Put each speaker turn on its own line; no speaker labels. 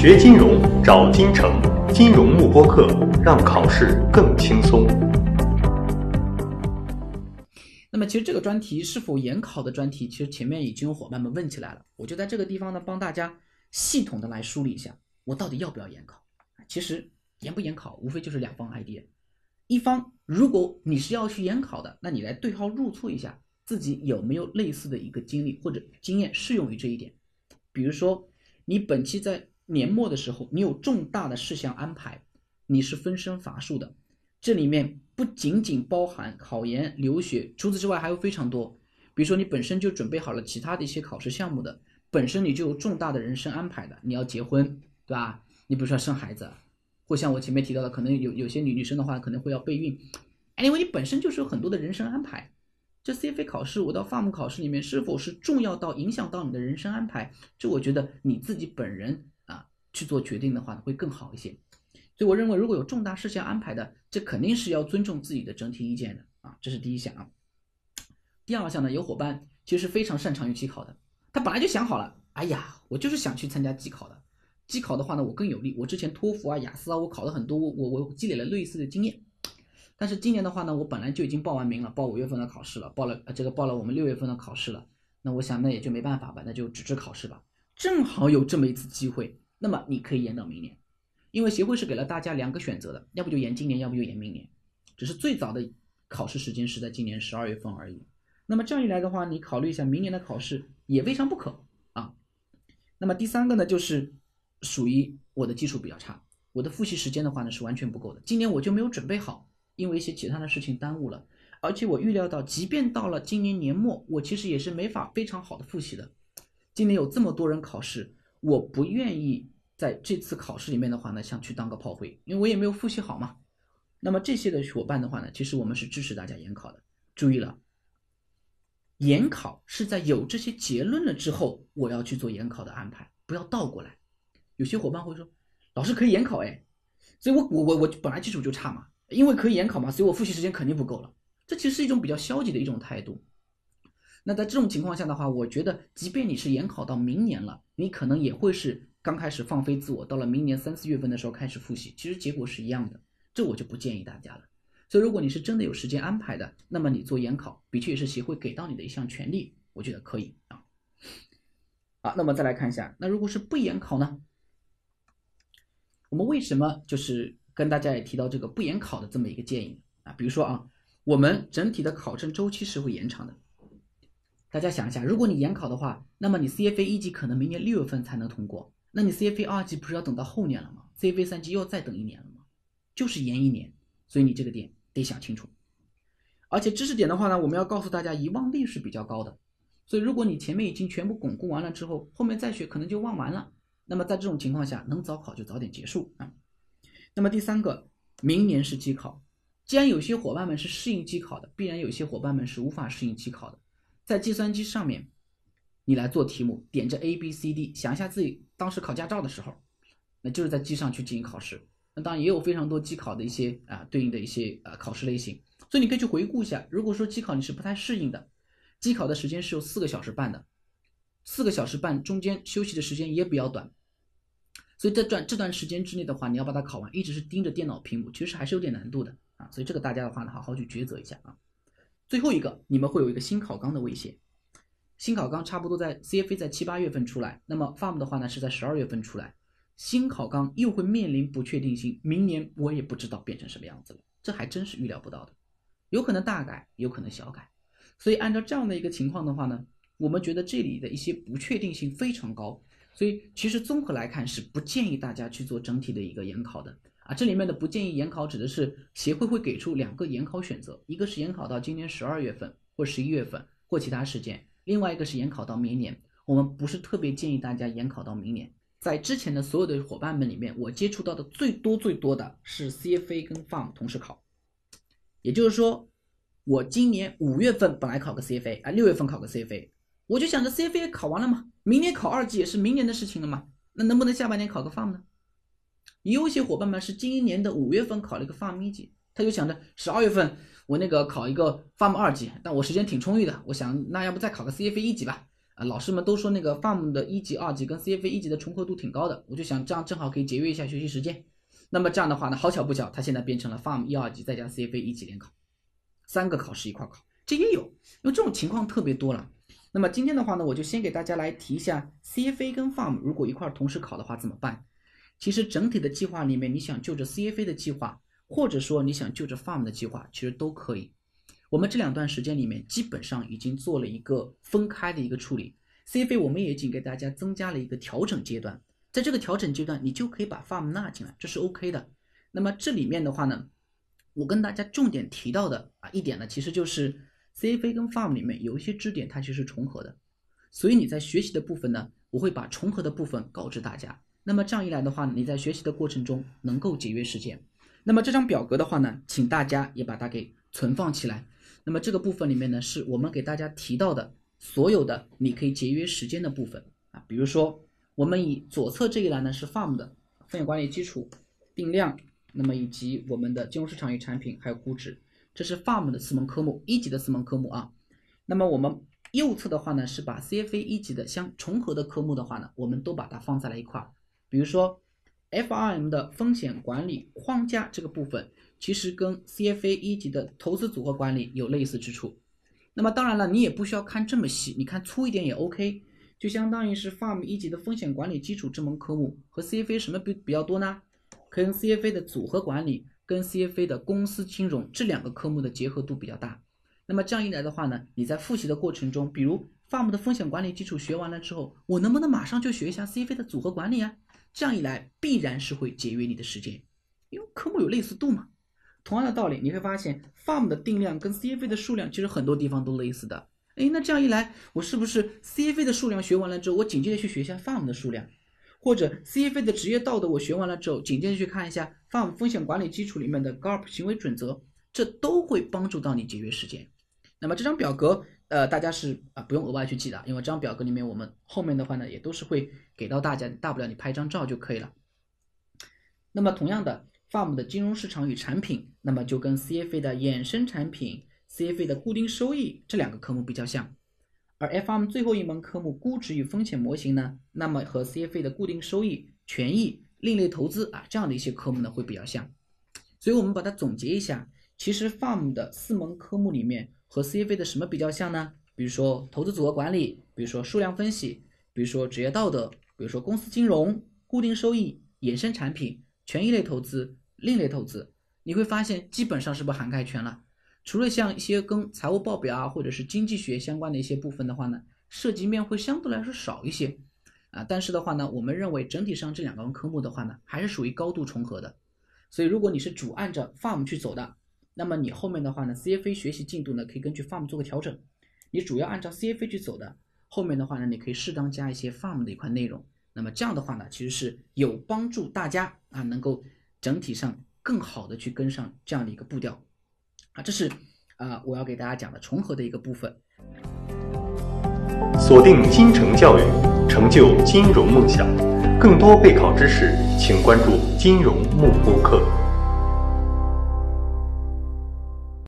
学金融找金城，金融慕播课，让考试更轻松。
那么，其实这个专题是否严考的专题，其实前面已经有伙伴们问起来了，我就在这个地方呢，帮大家系统的来梳理一下，我到底要不要严考？其实严不严考，无非就是两方 idea。一方，如果你是要去研考的，那你来对号入座一下，自己有没有类似的一个经历或者经验适用于这一点。比如说，你本期在年末的时候，你有重大的事项安排，你是分身乏术的。这里面不仅仅包含考研、留学，除此之外还有非常多。比如说，你本身就准备好了其他的一些考试项目的，本身你就有重大的人生安排的，你要结婚，对吧？你比如说要生孩子。或像我前面提到的，可能有有些女女生的话，可能会要备孕。anyway，你本身就是有很多的人生安排。这 CFA 考试，我到 FARM 考试里面是否是重要到影响到你的人生安排？这我觉得你自己本人去做决定的话会更好一些。所以我认为，如果有重大事项安排的，这肯定是要尊重自己的整体意见的啊，这是第一项啊。第二项呢，有伙伴其实非常擅长于机考的，他本来就想好了，哎呀，我就是想去参加机考的。机考的话呢，我更有利。我之前托福啊、雅思啊，我考了很多，我我积累了类似的经验。但是今年的话呢，我本来就已经报完名了，报五月份的考试了，报了这个报了我们六月份的考试了。那我想那也就没办法吧，那就纸质考试吧。正好有这么一次机会，那么你可以延到明年，因为协会是给了大家两个选择的，要不就延今年，要不就延明年。只是最早的考试时间是在今年十二月份而已。那么这样一来的话，你考虑一下明年的考试也未尝不可啊。那么第三个呢，就是。属于我的基础比较差，我的复习时间的话呢是完全不够的。今年我就没有准备好，因为一些其他的事情耽误了。而且我预料到，即便到了今年年末，我其实也是没法非常好的复习的。今年有这么多人考试，我不愿意在这次考试里面的话呢，想去当个炮灰，因为我也没有复习好嘛。那么这些的伙伴的话呢，其实我们是支持大家研考的。注意了，研考是在有这些结论了之后，我要去做研考的安排，不要倒过来。有些伙伴会说，老师可以研考哎，所以我我我我本来基础就差嘛，因为可以研考嘛，所以我复习时间肯定不够了。这其实是一种比较消极的一种态度。那在这种情况下的话，我觉得即便你是研考到明年了，你可能也会是刚开始放飞自我，到了明年三四月份的时候开始复习，其实结果是一样的。这我就不建议大家了。所以如果你是真的有时间安排的，那么你做研考，的确也是协会给到你的一项权利，我觉得可以啊。好，那么再来看一下，那如果是不研考呢？我们为什么就是跟大家也提到这个不延考的这么一个建议啊？比如说啊，我们整体的考证周期是会延长的。大家想一下，如果你延考的话，那么你 CFA 一级可能明年六月份才能通过，那你 CFA 二级不是要等到后年了吗？CFA 三级又要再等一年了吗？就是延一年，所以你这个点得想清楚。而且知识点的话呢，我们要告诉大家遗忘率是比较高的，所以如果你前面已经全部巩固完了之后，后面再学可能就忘完了。那么在这种情况下，能早考就早点结束啊。那么第三个，明年是机考，既然有些伙伴们是适应机考的，必然有些伙伴们是无法适应机考的。在计算机上面，你来做题目，点着 A B C D，想一下自己当时考驾照的时候，那就是在机上去进行考试。那当然也有非常多机考的一些啊对应的一些啊考试类型，所以你可以去回顾一下。如果说机考你是不太适应的，机考的时间是有四个小时半的，四个小时半中间休息的时间也比较短。所以这段这段时间之内的话，你要把它考完，一直是盯着电脑屏幕，其实还是有点难度的啊。所以这个大家的话呢，好好去抉择一下啊。最后一个，你们会有一个新考纲的威胁，新考纲差不多在 CFA 在七八月份出来，那么 FARM 的话呢是在十二月份出来，新考纲又会面临不确定性，明年我也不知道变成什么样子了，这还真是预料不到的，有可能大改，有可能小改。所以按照这样的一个情况的话呢，我们觉得这里的一些不确定性非常高。所以其实综合来看是不建议大家去做整体的一个研考的啊，这里面的不建议研考指的是协会会给出两个研考选择，一个是研考到今年十二月份或十一月份或其他时间，另外一个是研考到明年。我们不是特别建议大家研考到明年。在之前的所有的伙伴们里面，我接触到的最多最多的是 CFA 跟 FAM 同时考，也就是说，我今年五月份本来考个 CFA 啊，六月份考个 CFA。我就想着 CFA 考完了嘛，明年考二级也是明年的事情了嘛，那能不能下半年考个 FAM 呢？有一些伙伴们是今年的五月份考了一个 Farm 一级，他就想着十二月份我那个考一个 Farm 二级，但我时间挺充裕的，我想那要不再考个 CFA 一级吧？啊，老师们都说那个 FARM 的一级、二级跟 CFA 一级的重合度挺高的，我就想这样正好可以节约一下学习时间。那么这样的话呢，好巧不巧，它现在变成了 FARM 一二级再加 CFA 一级联考，三个考试一块考，这也有，因为这种情况特别多了。那么今天的话呢，我就先给大家来提一下 CFA 跟 FARM 如果一块同时考的话怎么办？其实整体的计划里面，你想就着 CFA 的计划，或者说你想就着 FARM 的计划，其实都可以。我们这两段时间里面，基本上已经做了一个分开的一个处理。CFA 我们也已经给大家增加了一个调整阶段，在这个调整阶段，你就可以把 FARM 纳进来，这是 OK 的。那么这里面的话呢，我跟大家重点提到的啊一点呢，其实就是 CFA 跟 FARM 里面有一些支点它其实是重合的，所以你在学习的部分呢，我会把重合的部分告知大家。那么这样一来的话，你在学习的过程中能够节约时间。那么这张表格的话呢，请大家也把它给存放起来。那么这个部分里面呢，是我们给大家提到的所有的你可以节约时间的部分啊。比如说，我们以左侧这一栏呢是 FARM 的风险管理基础、定量，那么以及我们的金融市场与产品还有估值，这是 FARM 的四门科目，一级的四门科目啊。那么我们右侧的话呢，是把 CFA 一级的相重合的科目的话呢，我们都把它放在了一块儿。比如说，FRM 的风险管理框架这个部分，其实跟 CFA 一级的投资组合管理有类似之处。那么当然了，你也不需要看这么细，你看粗一点也 OK。就相当于是 FARM 一级的风险管理基础这门科目和 CFA 什么比比较多呢？跟 CFA 的组合管理跟 CFA 的公司金融这两个科目的结合度比较大。那么这样一来的话呢，你在复习的过程中，比如 FARM 的风险管理基础学完了之后，我能不能马上就学一下 CFA 的组合管理啊？这样一来，必然是会节约你的时间，因为科目有类似度嘛。同样的道理，你会发现 FARM 的定量跟 CFA 的数量其实很多地方都类似的。哎，那这样一来，我是不是 CFA 的数量学完了之后，我紧接着去学一下 FARM 的数量，或者 CFA 的职业道德我学完了之后，紧接着去看一下 FARM 风险管理基础里面的 GARP 行为准则，这都会帮助到你节约时间。那么这张表格。呃，大家是啊，不用额外去记的，因为这张表格里面我们后面的话呢，也都是会给到大家，大不了你拍张照就可以了。那么同样的，FARM 的金融市场与产品，那么就跟 CFA 的衍生产品、CFA 的固定收益这两个科目比较像。而 FM 最后一门科目估值与风险模型呢，那么和 CFA 的固定收益、权益、另类投资啊这样的一些科目呢会比较像。所以我们把它总结一下，其实 FARM 的四门科目里面。和 CFA 的什么比较像呢？比如说投资组合管理，比如说数量分析，比如说职业道德，比如说公司金融、固定收益、衍生产品、权益类投资、另类投资，你会发现基本上是不涵盖全了。除了像一些跟财务报表啊或者是经济学相关的一些部分的话呢，涉及面会相对来说少一些啊。但是的话呢，我们认为整体上这两个科目的话呢，还是属于高度重合的。所以如果你是主按照 FARM 去走的。那么你后面的话呢，CFA 学习进度呢，可以根据 FARM 做个调整。你主要按照 CFA 去走的，后面的话呢，你可以适当加一些 FARM 的一块内容。那么这样的话呢，其实是有帮助大家啊，能够整体上更好的去跟上这样的一个步调啊。这是啊，我要给大家讲的重合的一个部分。
锁定金城教育，成就金融梦想。更多备考知识，请关注金融幕播课。